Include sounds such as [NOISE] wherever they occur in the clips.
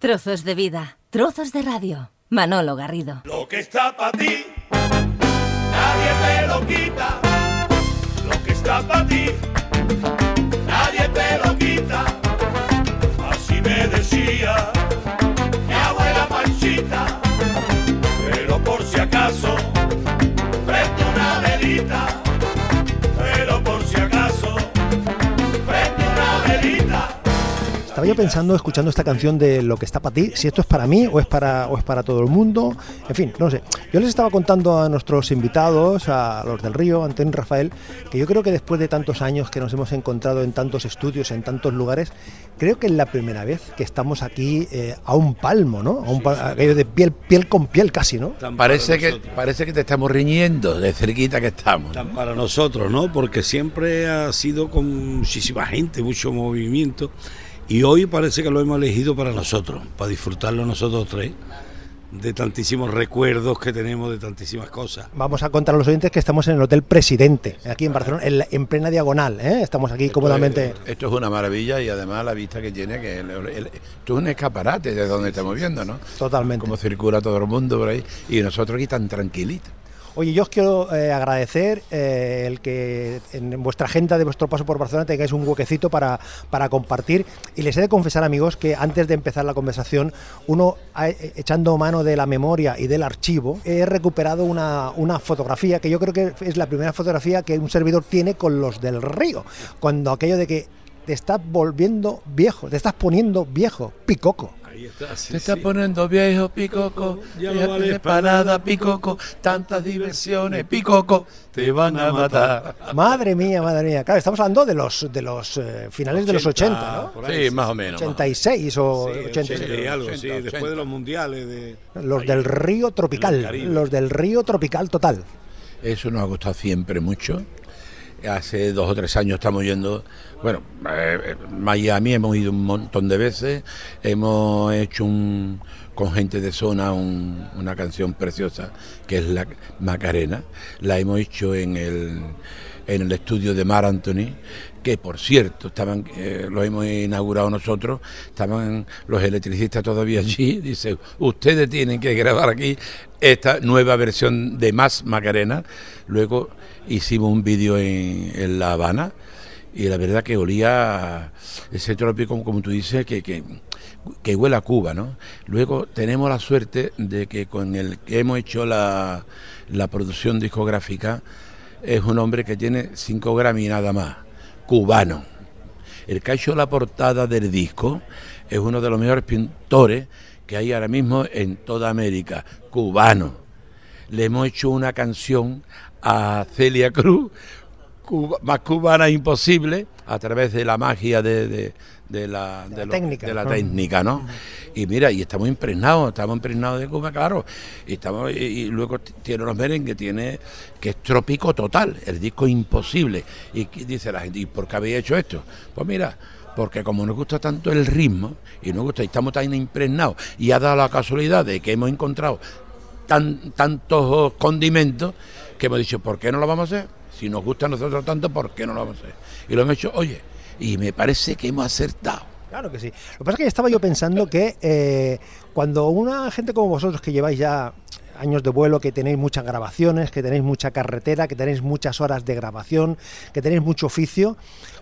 Trozos de vida, trozos de radio. Manolo Garrido. Lo que está para ti, nadie te lo quita. Lo que está para ti, nadie te lo quita. Yo pensando, escuchando esta canción de Lo que está para ti, si esto es para mí o es para, o es para todo el mundo. En fin, no sé. Yo les estaba contando a nuestros invitados, a los del Río, Antonio y Rafael, que yo creo que después de tantos años que nos hemos encontrado en tantos estudios, en tantos lugares, creo que es la primera vez que estamos aquí eh, a un palmo, ¿no? A un pal- aquello de piel, piel con piel casi, ¿no? Tan Parece que, parece que te estamos riñendo de cerquita que estamos. Tan para nosotros, ¿no? Porque siempre ha sido con muchísima gente, mucho movimiento. Y hoy parece que lo hemos elegido para nosotros, para disfrutarlo nosotros tres, de tantísimos recuerdos que tenemos, de tantísimas cosas. Vamos a contar a los oyentes que estamos en el Hotel Presidente, aquí en Barcelona, en, la- en plena diagonal, ¿eh? Estamos aquí cómodamente. Esto es una maravilla y además la vista que tiene, que el- el- esto es un escaparate de donde estamos viendo, ¿no? Totalmente. Cómo circula todo el mundo por ahí y nosotros aquí tan tranquilitos. Oye, yo os quiero eh, agradecer eh, el que en vuestra agenda de vuestro paso por Barcelona tengáis un huequecito para, para compartir. Y les he de confesar, amigos, que antes de empezar la conversación, uno, eh, echando mano de la memoria y del archivo, he recuperado una, una fotografía que yo creo que es la primera fotografía que un servidor tiene con los del río. Cuando aquello de que te estás volviendo viejo, te estás poniendo viejo, picoco. Ahí está, sí, Te estás sí. poniendo viejo, Picoco. Ya no Fíjate vales de pa' parada, Picoco. Tantas diversiones, Picoco. Te van a matar. Madre mía, madre mía. Claro, estamos hablando de los, de los eh, finales de los 80, ¿no? Sí, más o menos. más o menos. 86 o Sí, 86. 80 y algo, sí, 80, después 80. de los mundiales. De... Los Ahí. del río tropical. Los del río tropical total. Eso nos ha costado siempre mucho. Hace dos o tres años estamos yendo, bueno, eh, Miami hemos ido un montón de veces, hemos hecho un, con gente de zona un- una canción preciosa que es la Macarena, la hemos hecho en el, en el estudio de Mar Anthony, que por cierto, estaban, eh, lo hemos inaugurado nosotros, estaban los electricistas todavía allí, [LAUGHS] dice, ustedes tienen que grabar aquí esta nueva versión de Más Macarena, luego hicimos un vídeo en, en La Habana y la verdad que olía ese trópico, como tú dices, que, que, que huele a Cuba, ¿no? Luego tenemos la suerte de que con el que hemos hecho la, la producción discográfica es un hombre que tiene 5 Grammy nada más, cubano. El que ha hecho la portada del disco es uno de los mejores pintores que hay ahora mismo en toda América, cubano. Le hemos hecho una canción a Celia Cruz, cuba- más cubana imposible, a través de la magia de, de- de la, De la lo- técnica. de la técnica, ¿no? Y mira, y estamos impregnados, estamos impregnados de Cuba, claro. Y, estamos, y, y luego tiene los merengues, tiene que es trópico total, el disco imposible. Y que dice la gente, ¿y por qué habéis hecho esto? Pues mira, porque como nos gusta tanto el ritmo y nos gusta y estamos tan impregnados y ha dado la casualidad de que hemos encontrado tan, tantos condimentos que hemos dicho, ¿por qué no lo vamos a hacer? Si nos gusta a nosotros tanto, ¿por qué no lo vamos a hacer? Y lo hemos hecho, oye, y me parece que hemos acertado. Claro que sí. Lo que pasa es que estaba yo pensando que eh, cuando una gente como vosotros que lleváis ya años de vuelo, que tenéis muchas grabaciones, que tenéis mucha carretera, que tenéis muchas horas de grabación, que tenéis mucho oficio,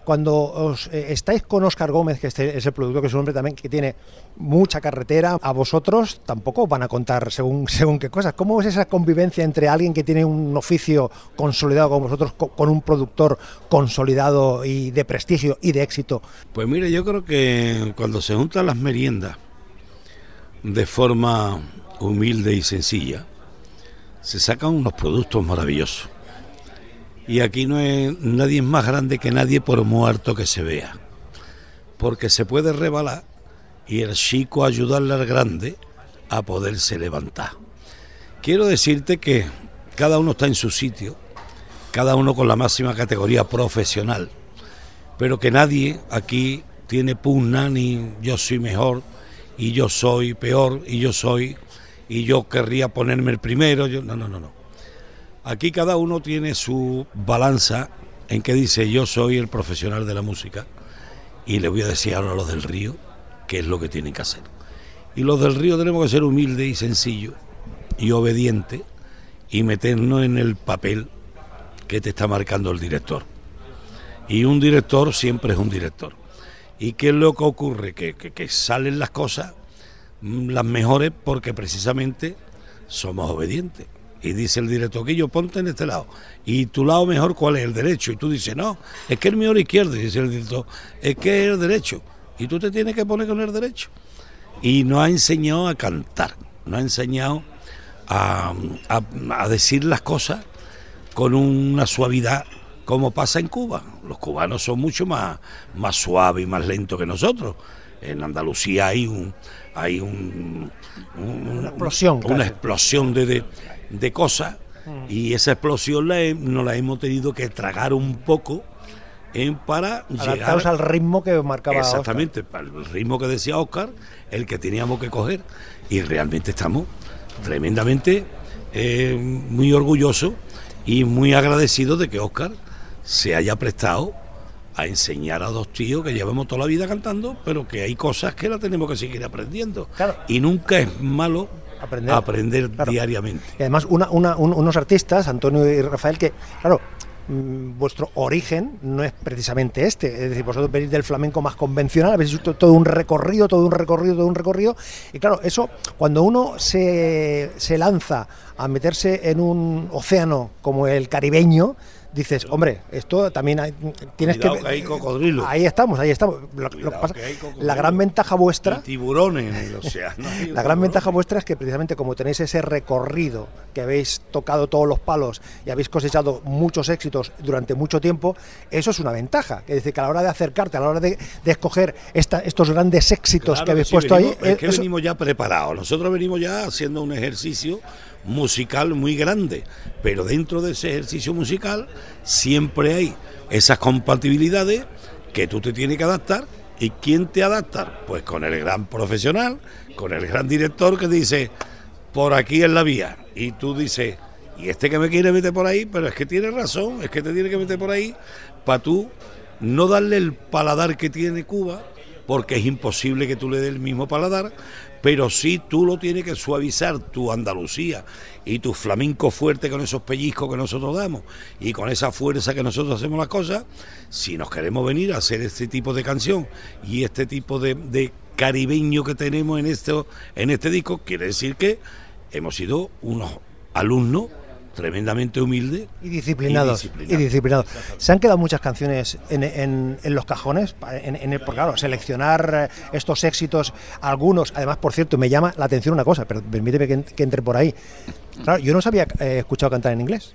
cuando os eh, estáis con Óscar Gómez, que este es el productor, que es un hombre también que tiene mucha carretera, a vosotros tampoco os van a contar según, [LAUGHS] según qué cosas. ¿Cómo es esa convivencia entre alguien que tiene un oficio consolidado como vosotros, co- con un productor consolidado y de prestigio y de éxito? Pues mire, yo creo que cuando se juntan las meriendas de forma humilde y sencilla, se sacan unos productos maravillosos. Y aquí no nadie es más grande que nadie por muerto que se vea. Porque se puede rebalar y el chico ayudarle al grande a poderse levantar. Quiero decirte que cada uno está en su sitio, cada uno con la máxima categoría profesional pero que nadie aquí tiene pugna ni yo soy mejor y yo soy peor y yo soy y yo querría ponerme el primero. Yo, no, no, no, no. Aquí cada uno tiene su balanza en que dice yo soy el profesional de la música y le voy a decir ahora a los del río qué es lo que tienen que hacer. Y los del río tenemos que ser humildes y sencillos y obedientes y meternos en el papel que te está marcando el director. Y un director siempre es un director. ¿Y qué es lo que ocurre? Que, salen las cosas mm, las mejores porque precisamente somos obedientes. Y dice el director, que yo ponte en este lado. Y tu lado mejor, ¿cuál es? El derecho. Y tú dices, no, es que el mejor izquierdo. Y dice el director, es que es el derecho. Y tú te tienes que poner con el derecho. Y nos ha enseñado a cantar, nos ha enseñado a, a- a decir las cosas con una suavidad como pasa en Cuba. Los cubanos son mucho más, más suaves y más lentos que nosotros. En Andalucía hay un hay un, un- Una explosión, una explosión de, de, de cosas y esa explosión la he- nos la hemos tenido que tragar un poco en para llegar al ritmo que marcaba Oscar. Exactamente, para el ritmo que decía Oscar, el que teníamos que coger. Y realmente estamos tremendamente eh, muy orgullosos y muy agradecidos de que Oscar se haya prestado a enseñar a dos tíos que llevamos toda la vida cantando, pero que hay cosas que la tenemos que seguir aprendiendo. Claro. Y nunca es malo Aprender. aprender, Claro. diariamente. Y además, una- una- un- unos artistas, Antonio y Rafael, que, claro, mm, vuestro origen no es precisamente este. Es decir, vosotros venís del flamenco más convencional, habéis hecho todo un recorrido, todo un recorrido, todo un recorrido. Y claro, eso, cuando uno se, se lanza a meterse en un océano como el caribeño, dices, hombre, esto también hay- tienes Cuidado que... que hay cocodrilos. Ahí estamos, ahí estamos. Lo- lo que pasa- que hay la gran ventaja vuestra... Y tiburones en el océano. [LAUGHS] La gran ventaja vuestra es que precisamente como tenéis ese recorrido, que habéis tocado todos los palos y habéis cosechado muchos éxitos durante mucho tiempo, eso es una ventaja. Es decir, que a la hora de acercarte, a la hora de, de escoger esta- estos grandes éxitos Claro que habéis sí, puesto venimos- ahí, Es que eso- venimos ya preparados. Nosotros venimos ya haciendo un ejercicio musical muy grande, pero dentro de ese ejercicio musical siempre hay esas compatibilidades que tú te tienes que adaptar. ¿Y quién te adapta? Pues con el gran profesional, con el gran director que dice, por aquí es la vía. Y tú dices, y este que me quiere meter por ahí, pero es que tiene razón, es que te tiene que meter por ahí para tú no darle el paladar que tiene Cuba, porque es imposible que tú le des el mismo paladar, pero sí tú lo tienes que suavizar, tu Andalucía y tu flamenco fuerte con esos pellizcos que nosotros damos y con esa fuerza que nosotros hacemos las cosas, si nos queremos venir a hacer este tipo de canción y este tipo de, de caribeño que tenemos en este, en este disco, quiere decir que hemos sido unos alumnos tremendamente humildes y disciplinados. y disciplinados. Se han quedado muchas canciones en, en- en los cajones, en, en el- porque claro, seleccionar eh, estos éxitos, algunos, además, por cierto, me llama la atención una cosa, pero permíteme que, en- que entre por ahí. Claro, yo no os había eh, escuchado cantar en inglés.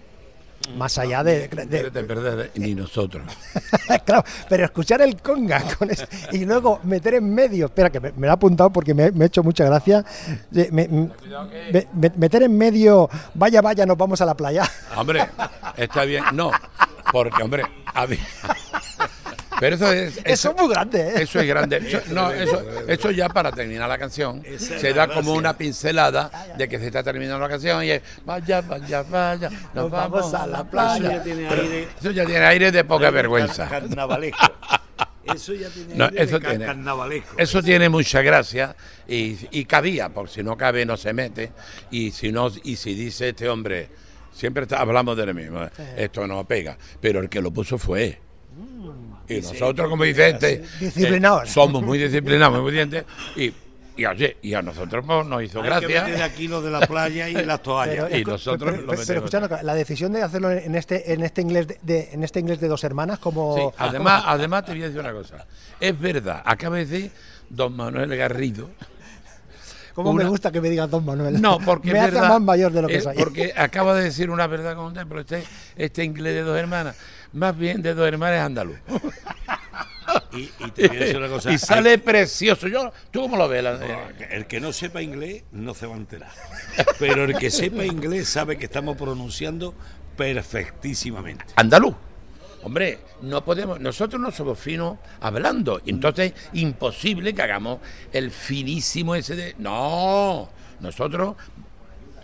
Más allá de, de- De verdad, ni nosotros. [LAUGHS] claro, pero escuchar el conga con ese- y luego meter en medio, espera que me, me lo he apuntado porque me, me ha hecho mucha gracia, me- me- me- meter en medio, vaya, vaya, nos vamos a la playa. Hombre, está bien. No, porque, hombre, a mí- Pero eso es. Eso es muy grande, ¿eh? Eso es grande. Eso- no, eso, eso ya para terminar la canción Esa se da como una pincelada de que se está terminando la canción y es vaya, vaya, vaya, nos vamos a la playa. ya tiene aire- Eso ya tiene aire de poca vergüenza. Car- Carnavalesco. [LAUGHS] Eso ya tiene No, aire eso tiene. carnavalesco. Eso tiene mucha gracia y, y cabía, porque si no cabe no se mete. Y si no, y si dice este hombre, siempre está- hablamos de lo mismo, esto no pega, pero el que lo puso fue. Y nosotros, como dice este, Disciplinados. eh, somos muy disciplinados, muy obedientes, y, y, oye, y a nosotros pues, nos hizo Hay que gracia. aquí lo de la playa y las toallas. Pero, Y nosotros pero, lo pero- metemos. escuchando, la decisión de hacerlo en este en este inglés de, de- en este inglés de dos hermanas como Sí, además, además te voy a decir una cosa. Es verdad, acaba de decir don Manuel Garrido, como me gusta que me digas don Manuel No, porque [LAUGHS] me es hace verdad, más mayor de lo que eh, soy Porque acaba de decir una verdad con un templo. Este, este inglés de dos hermanas, más bien de dos hermanas es andaluz. [LAUGHS] Y, y te voy a decir una cosa. y sale precioso. Yo, ¿Tú cómo lo ves? la- El que no sepa inglés no se va a enterar. Pero el que sepa inglés sabe que estamos pronunciando perfectísimamente. andaluz. Hombre, no podemos, nosotros no somos finos hablando, y entonces imposible que hagamos el finísimo ese de. No, nosotros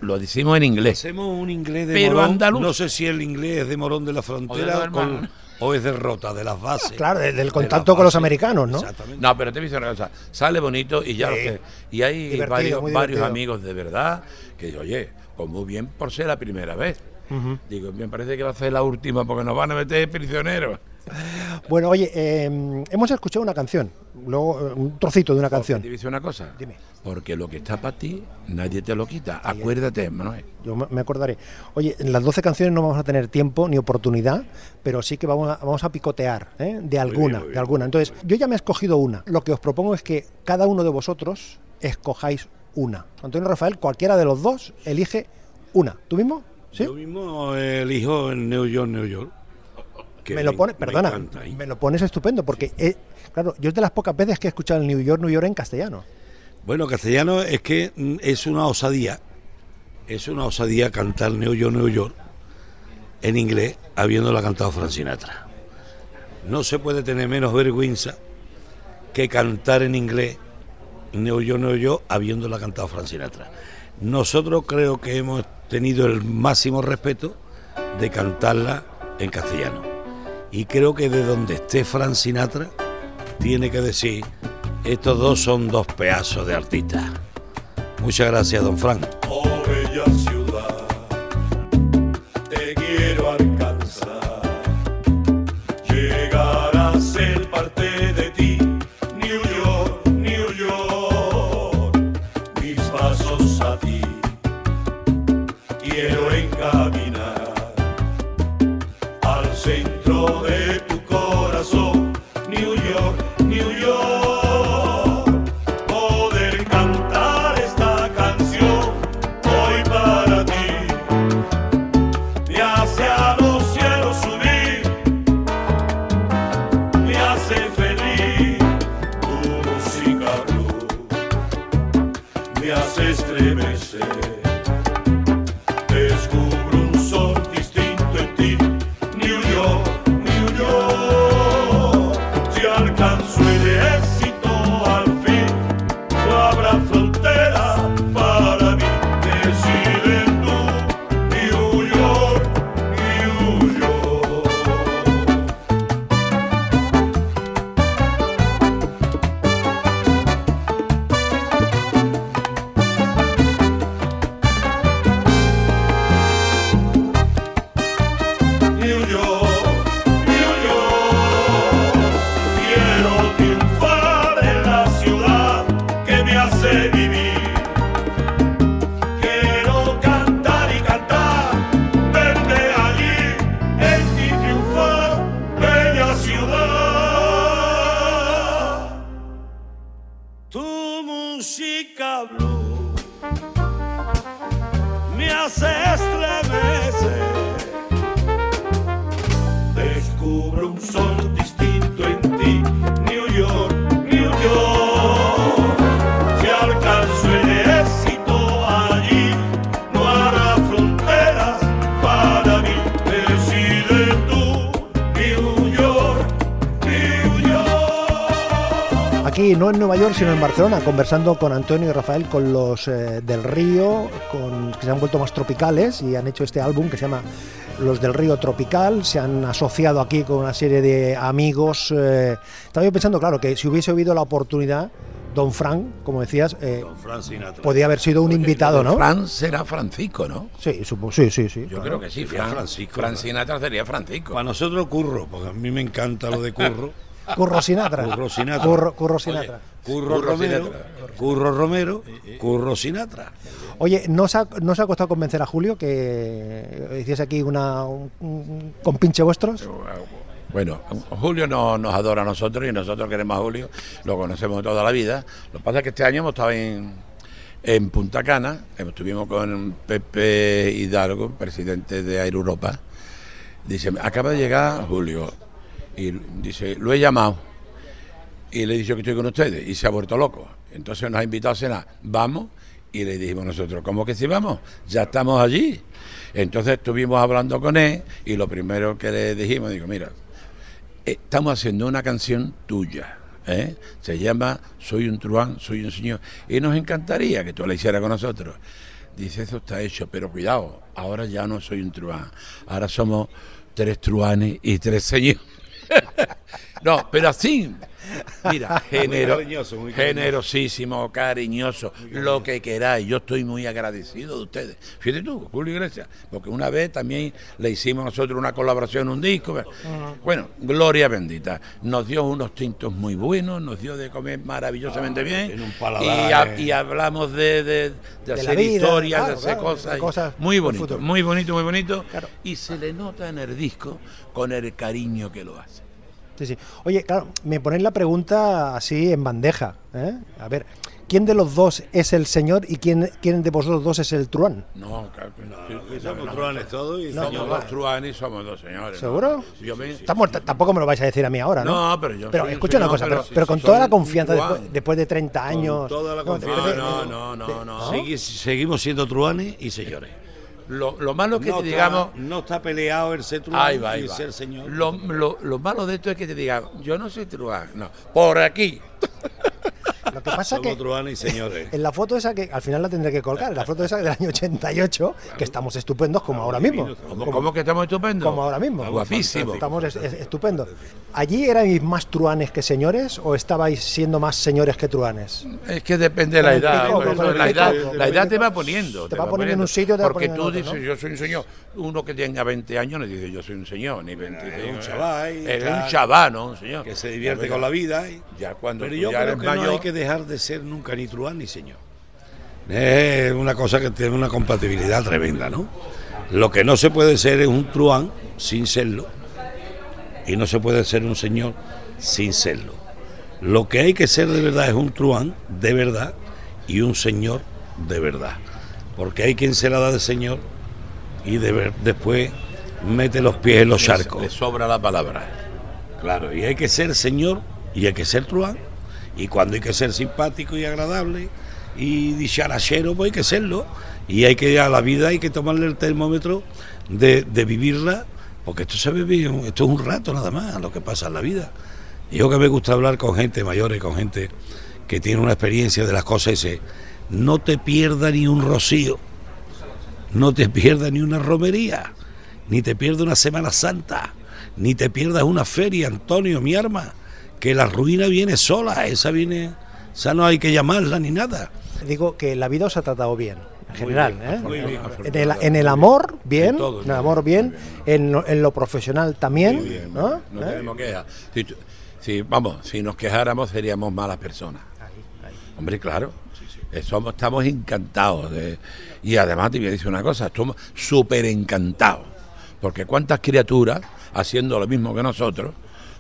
lo decimos en inglés. Hacemos un inglés de Pero Morón. andaluz. No sé si el inglés es de Morón de la O de Frontera o, con, hermanos. o es derrota de las bases. Claro, del- de contacto con los americanos, ¿no? Exactamente. No, pero te voy a decir una cosa, sale bonito y ya Sí. lo que. Y hay Divertido, varios, varios amigos de verdad que, oye, pues muy bien por ser la primera vez. Digo, me parece que va a ser la última porque nos van a meter prisioneros. Bueno, oye, eh, hemos escuchado una canción, luego eh, un trocito de una canción. Te decir una cosa. Dime. Porque lo que está para ti, nadie te lo quita. Acuérdate, Manuel. Yo me acordaré. Oye, en las 12 canciones no vamos a tener tiempo ni oportunidad, pero sí que vamos a, vamos a picotear ¿eh? de alguna, muy bien. de alguna. Entonces, yo ya me he escogido una. Lo que os propongo es que cada uno de vosotros escojáis una. Antonio Rafael, cualquiera de los dos, elige una. ¿Tú mismo? ¿Sí? Yo mismo elijo en New York, New York. que me lo pone, me perdona, encanta, ¿eh? me lo pones estupendo, porque, eh, claro, yo es de las pocas veces que he escuchado el New York, New York en castellano. Bueno, castellano es que mm, es una osadía. Es una osadía cantar New York, New York en inglés habiéndola cantado Frank Sinatra. No se puede tener menos vergüenza que cantar en inglés New York, New York habiéndola cantado Frank Sinatra. Nosotros creo que hemos tenido el máximo respeto de cantarla en castellano. Y creo que de donde esté Frank Sinatra tiene que decir, estos dos son dos pedazos de artistas. Muchas gracias, don Frank. Aquí no en Nueva York, sino en Barcelona, conversando con Antonio y Rafael, con los eh, del Río, con, que se han vuelto más tropicales y han hecho este álbum que se llama Los del Río Tropical. Se han asociado aquí con una serie de amigos. eh, estaba yo pensando, claro, que si hubiese habido la oportunidad, Don Frank, como decías, eh, Don Frank Sinatra. podía haber sido un invitado, ¿no? Fran será Francisco, ¿no? Sí, supo- sí, sí, sí. Yo claro. creo que sí, Fran. Francisco, Fran. Sinatra sería Francisco. Para nosotros curro, porque a mí me encanta lo de curro. [LAUGHS] Curro Sinatra. Curro Sinatra. Curro, Curro Sinatra. Curro, Curro Romero, Sinatra. Curro Romero, Curro Sinatra. Oye, ¿no os, ha, ¿no os ha costado convencer a Julio que hiciese aquí una, un, un compinche vuestros? Bueno, Julio no- nos adora a nosotros y nosotros queremos a Julio, lo conocemos toda la vida. Lo que pasa es que este año hemos estado en, en Punta Cana, estuvimos con Pepe Hidalgo, presidente de Air Europa. Dice, acaba de llegar Julio y dice, lo he llamado y le he dicho que estoy con ustedes y se ha vuelto loco. Entonces nos ha invitado a cenar, vamos y le dijimos nosotros, ¿cómo que sí vamos? Ya estamos allí. Entonces estuvimos hablando con él y lo primero que le dijimos, digo, mira, estamos haciendo una canción tuya. ¿eh? Se llama Soy un truán, soy un señor. Y nos encantaría que tú la hicieras con nosotros. Dice, eso está hecho, pero cuidado, ahora ya no soy un truán. Ahora somos tres truanes y tres señores. [LAUGHS] no, pero así, mira, genero- cariñoso, muy cariñoso. generosísimo, cariñoso, lo que queráis. Yo estoy muy agradecido de ustedes. Fíjate tú, Julio Iglesias, porque una vez también le hicimos nosotros una colaboración, un disco. Bueno, gloria bendita. Nos dio unos tintos muy buenos, nos dio de comer maravillosamente bien. tiene un y, paladar, ha- eh. y hablamos de, de- de la hacer vida, historias, claro, de hacer claro, cosas. de cosas muy bonito, muy bonito, muy bonito. Claro. Y se le nota en el disco con el cariño que lo hace. Sí, sí. Oye, claro, me ponéis la pregunta así en bandeja. ¿eh? A ver, ¿quién de los dos es el señor y quién, quién de vosotros dos es el truán? No, claro que no. Somos truanes todos y Somos dos truanes y somos dos señores. ¿no? ¿Seguro? Yo me- tampoco me lo vais a decir a mí ahora, ¿no? No, pero yo Pero escucha una cosa, pero, pero- pero con toda la confianza después, después de 30 años. toda la no, confianza. No, no, no, no, no. Segui- seguimos siendo truanes y señores. Lo, lo malo que no, te está, digamos. no está peleado el ser Ahí va, ahí y va. ser señor. Lo, lo- lo malo de esto es que te digan, yo no soy truán, no, por aquí. [LAUGHS] Lo que pasa que truanes y señores. en la foto esa que al final la tendré que colgar, en la foto esa del año 88, que estamos estupendos como ahora mismo. ¿Cómo, cómo que estamos estupendos? Como ahora mismo. Guapísimo. Estamos es- es- estupendos. ¿Allí erais más truanes que señores o estabais siendo más señores que truanes? Es que depende de la edad. pico, eso la pico, edad, con la edad pico. te va poniendo. Te va poniendo en un sitio, te Porque tú en otro, dices, ¿no? yo soy un señor. Uno que tenga 20 años no dice, yo soy un señor, ni 25. Eres un chaval Eres un chaval, ¿no? Un señor. que se divierte con la vida. y- Ya cuando Pero tú yo ya creo eres que no mayor- hay que dejar de ser nunca ni truán ni señor. Es una cosa que tiene una compatibilidad tremenda, ¿no? Lo que no se puede ser es un truán sin serlo. Y no se puede ser un señor sin serlo. Lo que hay que ser de verdad es un truán de verdad y un señor de verdad. Porque hay quien se la da de señor y de ver- después mete los pies en los charcos. Le sobra la palabra. Claro, y hay que ser señor y hay que ser truán. Y cuando hay que ser simpático y agradable y dicharachero, pues hay que serlo. Y hay que a la vida hay que tomarle el termómetro de, vivirla, porque esto se vive, esto es un rato nada más, lo que pasa en la vida. Yo que me gusta hablar con gente mayores, con gente que tiene una experiencia de las cosas, dice, no te pierda ni un rocío, no te pierdas ni una romería, ni te pierdas una Semana Santa, ni te pierdas una feria, Antonio, mi arma, que la ruina viene sola, esa viene, esa no hay que llamarla ni nada. Digo que la vida os ha tratado bien, en general. bien, ¿eh? bien, en, el, en el amor, bien. En todo, en el amor, bien. En lo, en lo profesional también. Muy bien, ¿no? no ¿Eh? tenemos quejas. Si, si, vamos, si nos quejáramos seríamos malas personas. Hombre, claro. Somos, estamos encantados. de- y además te voy a decir una cosa, estamos súper encantados. Porque cuántas criaturas haciendo lo mismo que nosotros,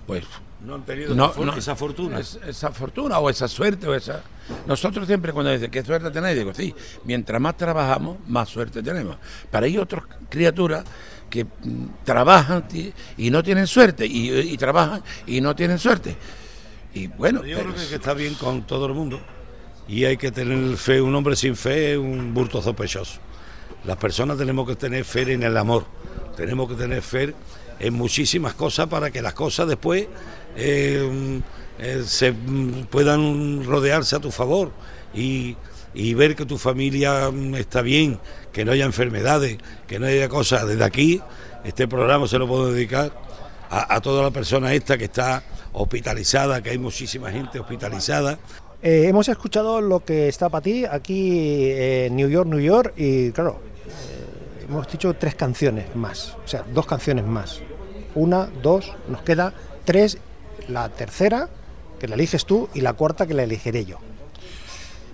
pues No han tenido no, esa for- no, esa fortuna. es- esa fortuna o esa suerte o esa. Nosotros siempre cuando dicen qué suerte tenéis, digo, sí, mientras más trabajamos, más suerte tenemos. Pero hay otras criaturas que mm, trabajan y no tienen suerte, y, y trabajan y no tienen suerte. Y bueno, Yo pero creo que, que está bien con todo el mundo y hay que tener fe. Un hombre sin fe es un burto sospechoso. Las personas tenemos que tener fe en el amor, tenemos que tener fe en muchísimas cosas para que las cosas después eh, eh, se mm, puedan rodearse a tu favor y, y ver que tu familia mm, está bien, que no haya enfermedades, que no haya cosas. Desde aquí, este programa se lo puedo dedicar a, a toda la persona esta que está hospitalizada, que hay muchísima gente hospitalizada. Eh, hemos escuchado lo que está para ti aquí en New York, New York, y claro, hemos dicho tres canciones más, o sea, dos canciones más. Una, dos, nos queda tres, la tercera, que la eliges tú, y la cuarta, que la elegiré yo.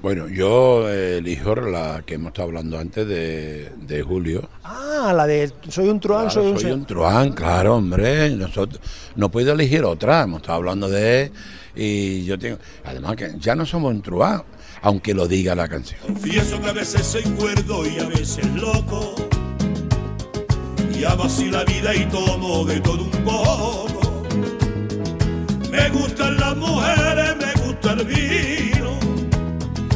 bueno, yo elijo la que hemos estado hablando antes de, de Julio. Ah, la de Soy un truán, Claro, soy un... soy un truán, claro, hombre. Nosotros, no puedo elegir otra, hemos estado hablando de él y yo tengo. Además, que ya no somos un truán, aunque lo diga la canción. Confieso que a veces soy cuerdo y a veces loco. Y amo así la vida y tomo de todo un poco. Me gustan las mujeres, me gusta el vino.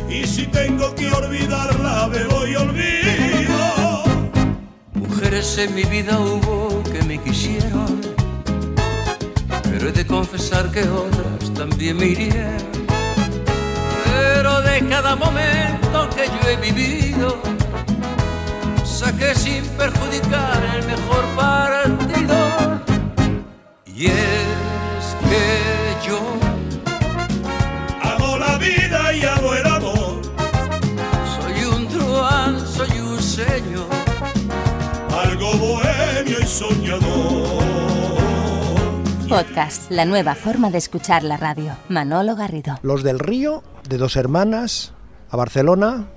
Y si tengo que olvidarla, bebo y olvido. Mujeres en mi vida hubo que me quisieron. Pero he de confesar que otras también me hirieron. Pero de cada momento que yo he vivido, saqué sin perjudicar el mejor partido. Y es que yo. La vida y amo el amor. Soy un truán, soy un señor. Algo bohemio y soñador. Podcast, la nueva forma de escuchar la radio. Manolo Garrido. Los del Río, de dos hermanas, a Barcelona,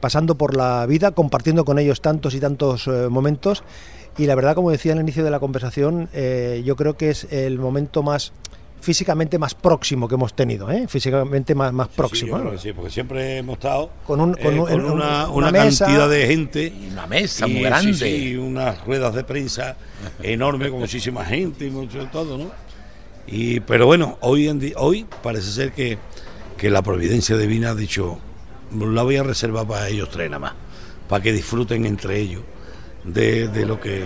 pasando por la vida, compartiendo con ellos tantos y tantos eh, momentos. Y la verdad, como decía al inicio de la conversación, eh, yo creo que es el momento más físicamente más próximo que hemos tenido, ¿eh? físicamente más, más próximo. Sí, yo ¿no? creo que sí, porque siempre hemos estado Con un- con eh, con una, una una mesa. cantidad de gente. Y una mesa y, muy sí, grande. sí, unas ruedas de prensa enormes con muchísima gente y mucho de todo, ¿no? Y, pero bueno, hoy, en di- hoy parece ser que, que la providencia divina ha dicho, la voy a reservar para ellos tres nada más, para que disfruten entre ellos de, de lo que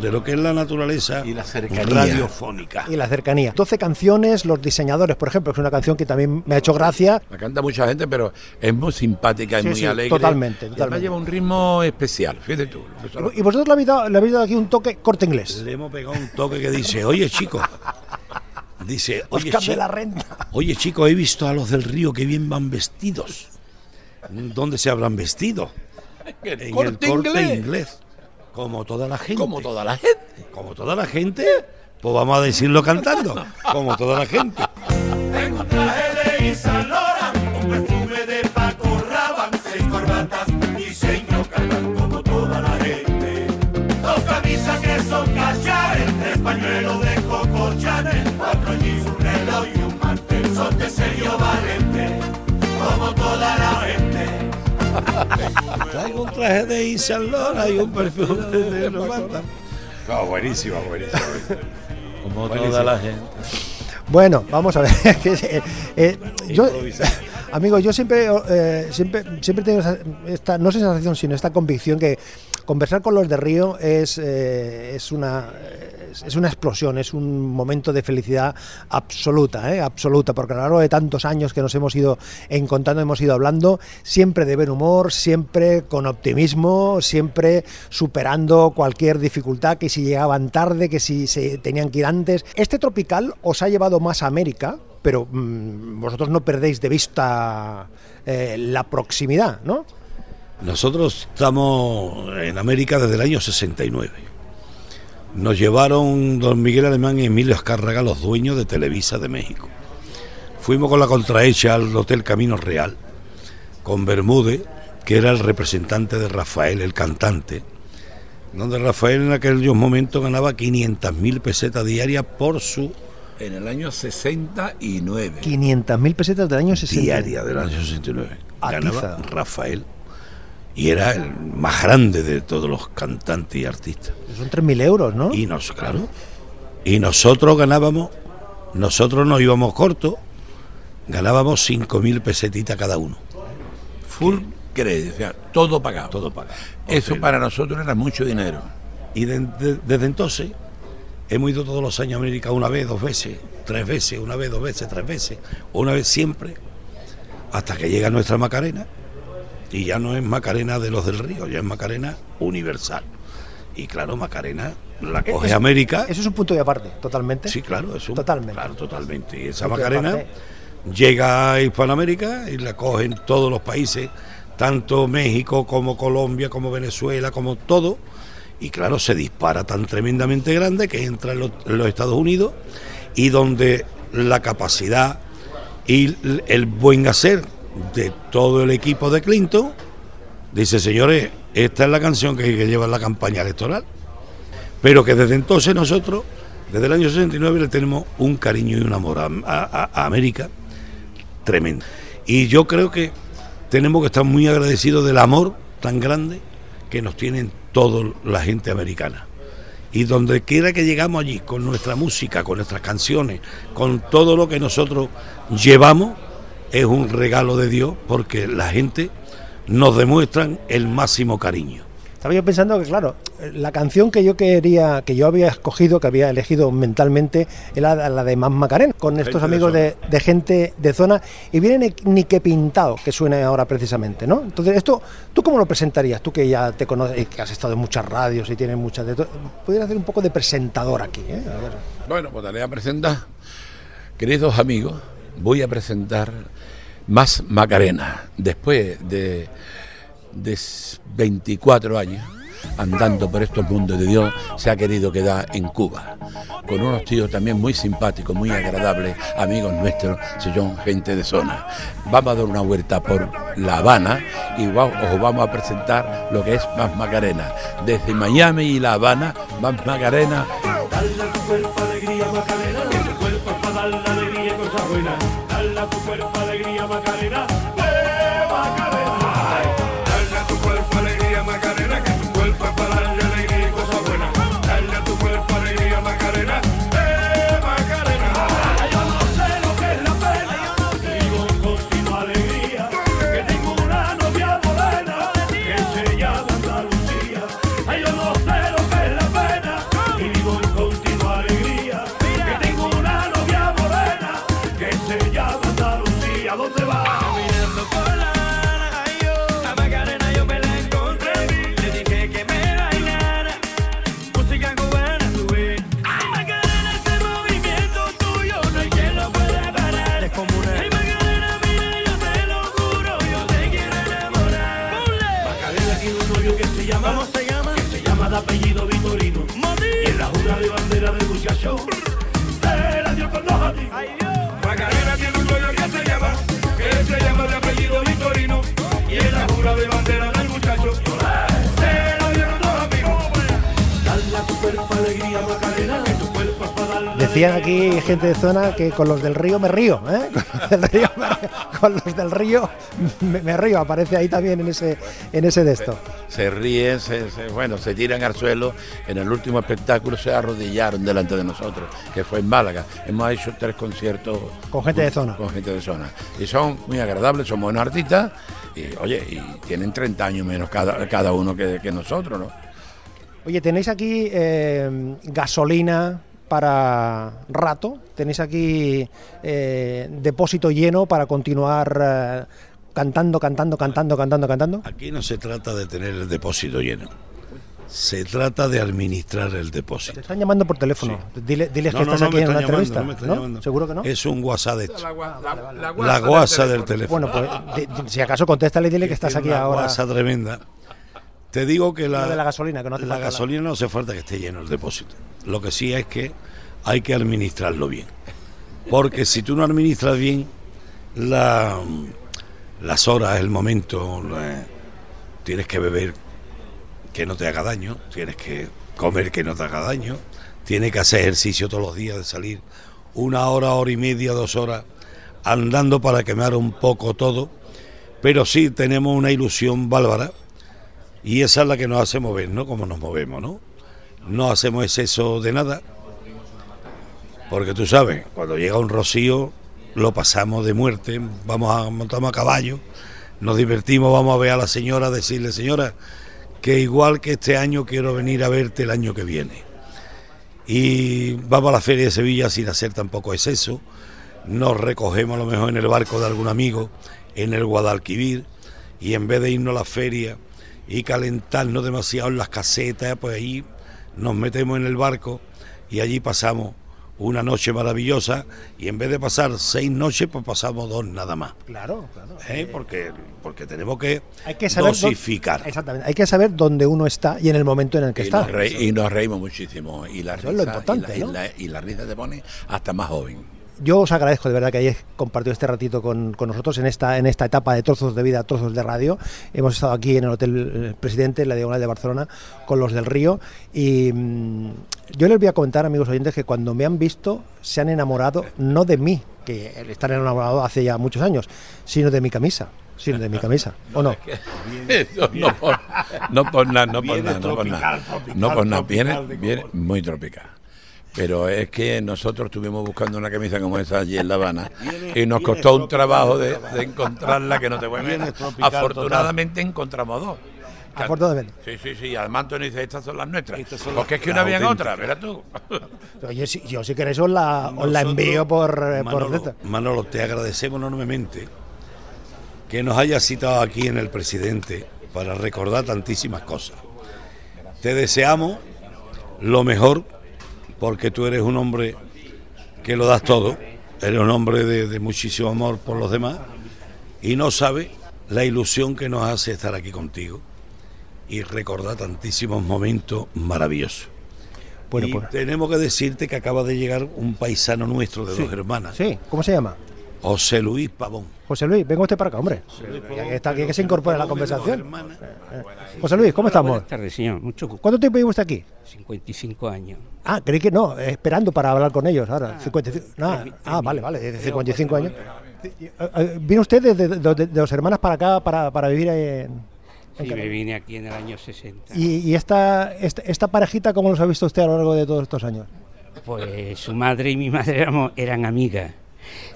de lo que es la naturaleza Y la cercanía. radiofónica. Y la cercanía. 12 canciones, los diseñadores, por ejemplo, que es una canción que también me ha hecho gracia. La canta mucha gente, pero es muy simpática y Sí, muy sí, alegre. totalmente, Y además totalmente. lleva un ritmo especial, fíjate tú. Y vosotros le habéis dado, le habéis dado aquí un toque corte inglés. Le hemos pegado un toque que dice, oye chicos, dice, oye Oscar de chi- la Renta. oye chicos, he visto a los del río que bien van vestidos. ¿Dónde se habrán vestido? [LAUGHS] El En corte el corte inglés. inglés. Como toda la gente. Como toda la gente. Como toda la gente. Pues vamos a decirlo cantando. [LAUGHS] Como toda la gente. Tengo un traje de Yves Un traje de Laurent y un perfume de Romanta. No, buenísima, buenísima. Como toda la gente. Bueno, vamos a ver. [LAUGHS] eh, eh, yo, Improvisar. amigo, yo siempre, eh, siempre, siempre tengo esta, no sensación, sino esta convicción que conversar con los de Río es, eh, es una es una explosión, es un momento de felicidad absoluta, ¿eh? absoluta, porque a lo largo de tantos años que nos hemos ido encontrando, hemos ido hablando, siempre de buen humor, siempre con optimismo, siempre superando cualquier dificultad, que si llegaban tarde, que si se tenían que ir antes. Este tropical os ha llevado más a América, pero mm, vosotros no perdéis de vista eh, la proximidad, ¿no? Nosotros estamos en América desde el año 69. Nos llevaron don Miguel Alemán y Emilio Azcárraga, los dueños de Televisa de México. Fuimos con la contrahecha al Hotel Camino Real, con Bermúdez, que era el representante de Rafael, el cantante, donde Rafael en aquellos momentos ganaba 500.000 pesetas diarias por su En el año 69. 500.000 pesetas del año 60. diaria del año 69. Ganaba. Rafael. Y era el más grande de todos los cantantes y artistas. Son 3.000 euros, ¿no? Y nos, claro. Y nosotros ganábamos, nosotros nos íbamos cortos, ganábamos 5.000 pesetitas cada uno. Full credit, o sea, todo pagado. Todo pagado. Eso para nosotros era mucho dinero. Y de- de- desde entonces hemos ido todos los años a América una vez, dos veces, tres veces, una vez, dos veces, tres veces, una vez siempre, hasta que llega nuestra Macarena. Y ya no es Macarena de los del río, ya es Macarena universal. Y claro, Macarena la coge Eso- América. Eso es un punto de aparte, totalmente. Sí, claro, es un, Totalmente. Claro, totalmente. Y esa Macarena llega a Hispanoamérica y la cogen todos los países, tanto México como Colombia, como Venezuela, como todo. Y claro, se dispara tan tremendamente grande que entra en los, Estados Unidos y donde la capacidad y el buen hacer de todo el equipo de Clinton dice, señores, esta es la canción que que llevar en la campaña electoral pero que desde entonces nosotros, desde el año 69, le tenemos un cariño y un amor a América tremendo. Y yo creo que tenemos que estar muy agradecidos del amor tan grande que nos tienen toda la gente americana. Y donde quiera que llegamos allí, con nuestra música, con nuestras canciones, con todo lo que nosotros llevamos, es un regalo de Dios porque la gente nos demuestran el máximo cariño. Estaba yo pensando que, claro, la canción que yo quería, que yo había escogido, que había elegido mentalmente, era la de Más Macarena, con estos amigos de, de gente de zona, y viene ni, que pintado, que suene ahora precisamente, ¿no? Entonces, esto, ¿tú cómo lo presentarías? Tú que ya te conoces, y que has estado en muchas radios y tienes muchas de todo, pudieras hacer un poco de presentador aquí, ¿eh? A ver. Bueno, pues daré a presentar, queridos amigos, voy a presentar más Macarena. Después de, de 24 años, andando por estos mundos de Dios, se ha querido quedar en Cuba, con unos tíos también muy simpáticos, muy agradables, amigos nuestros, si son gente de zona. Vamos a dar una vuelta por La Habana y os vamos a presentar lo que es Más Macarena. Desde Miami y La Habana, Más Macarena, de zona que con los del río me río, ¿eh? [LAUGHS] Con los del río, me- con los del río me, me río, aparece ahí también en ese, en ese de esto. se ríen, se, se- bueno, se tiran al suelo. En el último espectáculo se arrodillaron delante de nosotros, que fue en Málaga. Hemos hecho tres conciertos Con gente de zona. Con gente de zona. Y son muy agradables, son buenos artistas. Y oye, y tienen 30 años menos cada, cada uno que, que nosotros, ¿no? Oye, tenéis aquí eh, gasolina para rato, tenéis aquí eh, depósito lleno para continuar eh, cantando, cantando, cantando, cantando, cantando. Aquí no se trata de tener el depósito lleno. Se trata de administrar el Te depósito. están llamando por teléfono. Dile- diles No, que no, estás no aquí en una entrevista. ¿Seguro que no? Es un WhatsApp de esto. La, La guasa del teléfono. Bueno, pues si acaso contéstale y dile que estás Tiene aquí una ahora. guasa tremenda. Te digo que la, de la gasolina, que no hace la gasolina no hace falta que esté lleno el depósito. Lo que sí es que hay que administrarlo bien. Porque si tú no administras bien la- las horas, el momento, la- tienes que beber que no te haga daño, tienes que comer que no te haga daño, tienes que hacer ejercicio todos los días, de salir una hora, hora y media, dos horas andando para quemar un poco todo. Pero sí tenemos una ilusión bárbara y esa es la que nos hace mover, ¿no? Como nos movemos, ¿no? No hacemos exceso de nada, porque tú sabes, cuando llega un rocío lo pasamos de muerte, vamos a montamos a caballo, nos divertimos, vamos a ver a la señora, decirle, señora, que igual que este año quiero venir a verte el año que viene. Y vamos a la feria de Sevilla sin hacer tampoco exceso, nos recogemos a lo mejor en el barco de algún amigo, en el Guadalquivir, y en vez de irnos a la feria y calentarnos demasiado en las casetas, pues ahí nos metemos en el barco y allí pasamos una noche maravillosa y en vez de pasar seis noches, pues pasamos dos nada más. Claro, claro. ¿eh? Porque, porque tenemos que, Hay que saber dó- dosificar. Exactamente. Hay que saber dónde uno está y en el momento en el que Y está. nos, re- y nos reímos muchísimo. Y la Eso es lo risa, importante, y la, ¿no? y la- y la risa te pone hasta más joven. Yo os agradezco de verdad que hayáis compartido este ratito con, con nosotros en esta, en esta etapa de trozos de vida, trozos de radio. Hemos estado aquí en el Hotel eh, Presidente, en la Diagonal de Barcelona, con los del Río. Y mm, yo les voy a comentar, amigos oyentes, que cuando me han visto se han enamorado no de mí, que están enamorados hace ya muchos años, sino de mi camisa. Sino de mi camisa. [LAUGHS] ¿O [LAUGHS] no? no, por, nada, no por nada, no por nada. No por viene, muy tropical. Pero es que nosotros estuvimos buscando una camisa como esa allí en La Habana [LAUGHS] y nos costó un trabajo de, encontrarla que no te ver. tropical Afortunadamente encontramos dos. Afortunadamente. Sí, sí, sí. Además Antonio dice, estas son las nuestras. Son Porque las- es que habían auténticas. otra, verás tú. [LAUGHS] Oye, si, yo si queréis os la, os la Nosotros, envío por... eh, por Manolo, receta. Manolo, te agradecemos enormemente que nos hayas citado aquí en el presidente para recordar tantísimas cosas. Te deseamos lo mejor porque tú eres un hombre que lo das todo, eres un hombre de, de muchísimo amor por los demás y no sabes la ilusión que nos hace estar aquí contigo y recordar tantísimos momentos maravillosos. Bueno, y pues. tenemos que decirte que acaba de llegar un paisano nuestro de dos hermanas, Sí, ¿cómo se llama? José Luis Pavón. José Luis, venga usted para acá, hombre. Que está aquí, que se incorpore a la conversación. hermanas. José Luis, ¿cómo estamos? Buenas tardes, señor. Mucho gusto. ¿Cuánto tiempo lleva usted aquí? 55 años. Ah, creí que no, eh, esperando para hablar con ellos ahora. 55. Ah, ah, vale, vale, de 55 años. Eh, eh, ¿Vino usted de, de- de- de dos hermanas para acá para, para vivir en, Sí, me vine aquí en el año 60. ¿Y, y esta, esta, esta parejita cómo los ha visto usted a lo largo de todos estos años? Pues su madre y mi madre eran amigas.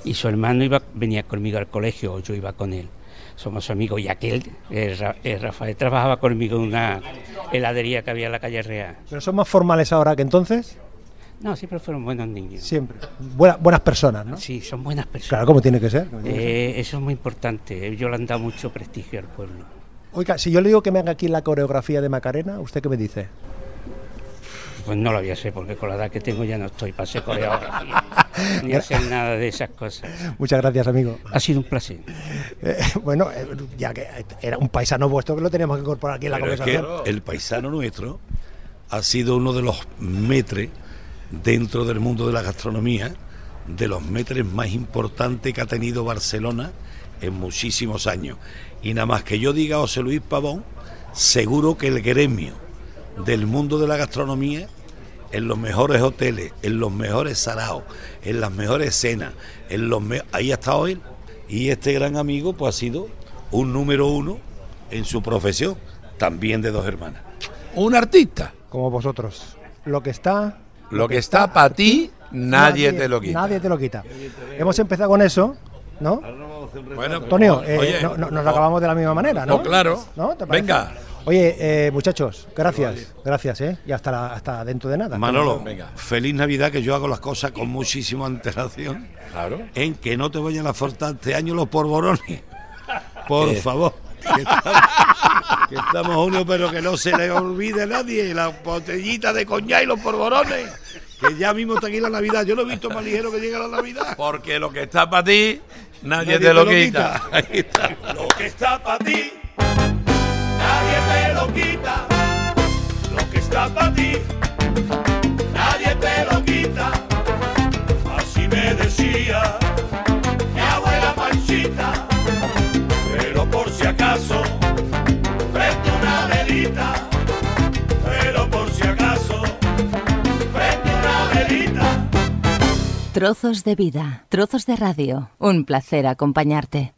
Y su hermano iba, venía conmigo al colegio, o yo iba con él. Somos amigos. Y aquel, eh, eh, Rafael, trabajaba conmigo en una heladería que había en la calle Real. ¿Pero son más formales ahora que entonces? No, siempre fueron buenos niños. Siempre. Buena- buenas personas, ¿no? Sí, son buenas personas. Claro, como tiene que ser. como tiene que ser. Eh, eso es muy importante. Ellos le han dado mucho prestigio al pueblo. Oiga, si yo le digo que me haga aquí la coreografía de Macarena, ¿usted qué me dice? Pues no lo voy a hacer porque con la edad que tengo ya no estoy para hacer coreografía [LAUGHS] [LAUGHS] ni hacer nada de esas cosas. Muchas gracias, amigo. Ha sido un placer. Eh, bueno, eh, ya que era un paisano vuestro que lo teníamos que incorporar aquí en la Pero es conversación. que el paisano nuestro ha sido uno de los metres dentro del mundo de la gastronomía, de los metres más importantes que ha tenido Barcelona en muchísimos años. Y nada más que yo diga José Luis Pavón, seguro que el gremio del mundo de la gastronomía, en los mejores hoteles, en los mejores saraos, en las mejores cenas, en los me- ahí ha estado él. Y este gran amigo pues ha sido un número uno en su profesión, también de dos hermanas. Un artista. Como vosotros. Lo que está. Lo que está para ti, nadie, te lo quita. Nadie te lo quita. Hemos empezado con eso, ¿no? Bueno, Antonio, eh, oye, no- no- nos lo acabamos de la misma manera, ¿no? Pues claro. ¿No? ¿Te parece? Venga. Oye, eh, muchachos, gracias. Gracias, ¿eh? Y hasta, la- hasta dentro de nada. Manolo, Venga. feliz Navidad, que yo hago las cosas con muchísima antelación, Claro. en que no te vayan a faltar este año los polvorones. Por favor. Que estamos, [LAUGHS] que estamos junio, pero que no se le olvide a nadie la botellita de coñac y los polvorones. Que ya mismo está aquí la Navidad. Yo no he visto más ligero que llega la Navidad. Porque lo que está para ti, nadie, Nadie te lo quita. [LAUGHS] Ahí está. Lo que está para ti, nadie te lo quita. Lo que está para ti, nadie te lo quita. Así me decía mi abuela Panchita. Pero por si acaso, prende una velita. Pero por si acaso, prende una velita. Trozos de vida, trozos de radio. Un placer acompañarte.